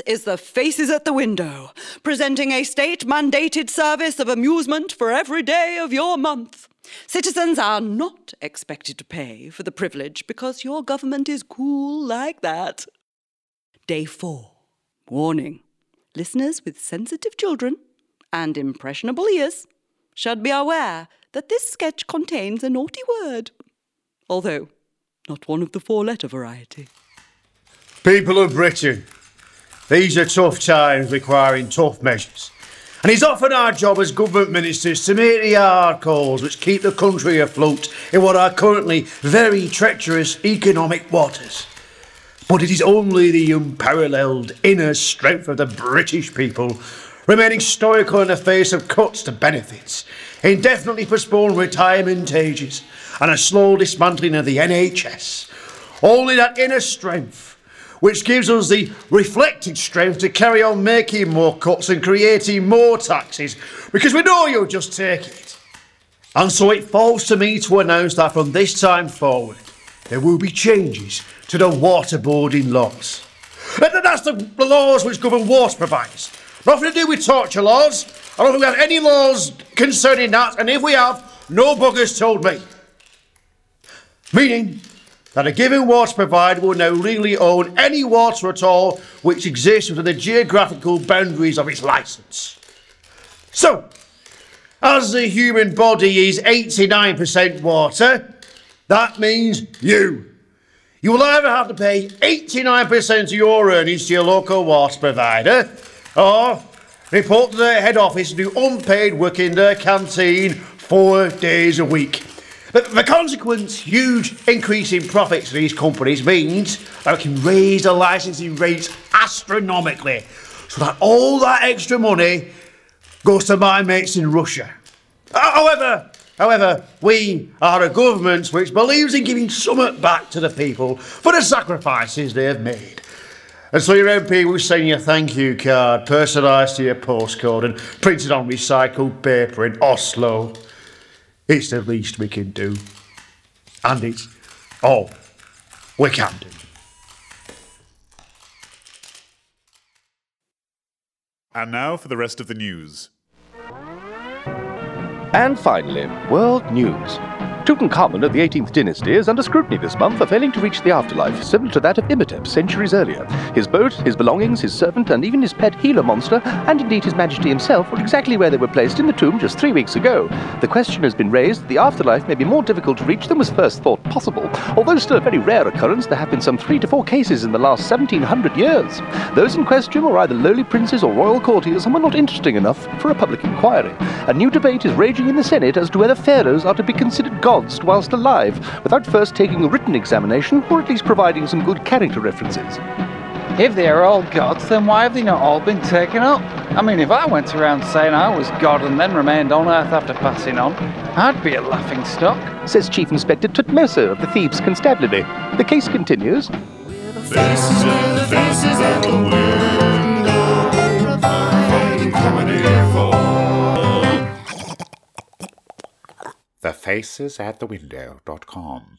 Is the Faces at the Window, presenting a state mandated service of amusement for every day of your month. Citizens are not expected to pay for the privilege because your government is cool like that. Day 4. Warning. Listeners with sensitive children and impressionable ears should be aware that this sketch contains a naughty word, although not one of the four letter variety. People of Britain, these are tough times requiring tough measures. And it's often our job as government ministers to make the hard calls which keep the country afloat in what are currently very treacherous economic waters. But it is only the unparalleled inner strength of the British people remaining stoical in the face of cuts to benefits, indefinitely postponed retirement ages, and a slow dismantling of the NHS. Only that inner strength which gives us the reflected strength to carry on making more cuts and creating more taxes, because we know you'll just take it. And so it falls to me to announce that from this time forward, there will be changes to the waterboarding laws. And that's the laws which govern water providers. Nothing to do with torture laws. I don't think we have any laws concerning that, and if we have, no buggers told me. Meaning that a given water provider will now legally own any water at all which exists within the geographical boundaries of its licence. So, as the human body is 89% water, that means you. You will either have to pay 89% of your earnings to your local water provider, or report to their head office and do unpaid work in their canteen four days a week. But the consequence, huge increase in profits for these companies means that we can raise the licensing rates astronomically so that all that extra money goes to my mates in Russia. However, however, we are a government which believes in giving something back to the people for the sacrifices they have made. And so your MP will send you a thank you card, personalised to your postcode and printed on recycled paper in Oslo. It's the least we can do. And it's all we can do. And now for the rest of the news. And finally, world news. Tutankhamun of the 18th dynasty is under scrutiny this month for failing to reach the afterlife, similar to that of Imhotep centuries earlier. His boat, his belongings, his servant, and even his pet Gila monster, and indeed His Majesty himself, were exactly where they were placed in the tomb just three weeks ago. The question has been raised that the afterlife may be more difficult to reach than was first thought possible. Although still a very rare occurrence, there have been some three to four cases in the last 1700 years. Those in question were either lowly princes or royal courtiers and were not interesting enough for a public inquiry. A new debate is raging in the Senate as to whether pharaohs are to be considered gods whilst alive, without first taking a written examination or at least providing some good character references. If they are all gods, then why have they not all been taken up? I mean, if I went around saying I was God and then remained on Earth after passing on, I'd be a laughing stock, says Chief Inspector Tutmoso of the Thebes Constabulary. The case continues. Faces and faces thefacesatthewindow.com.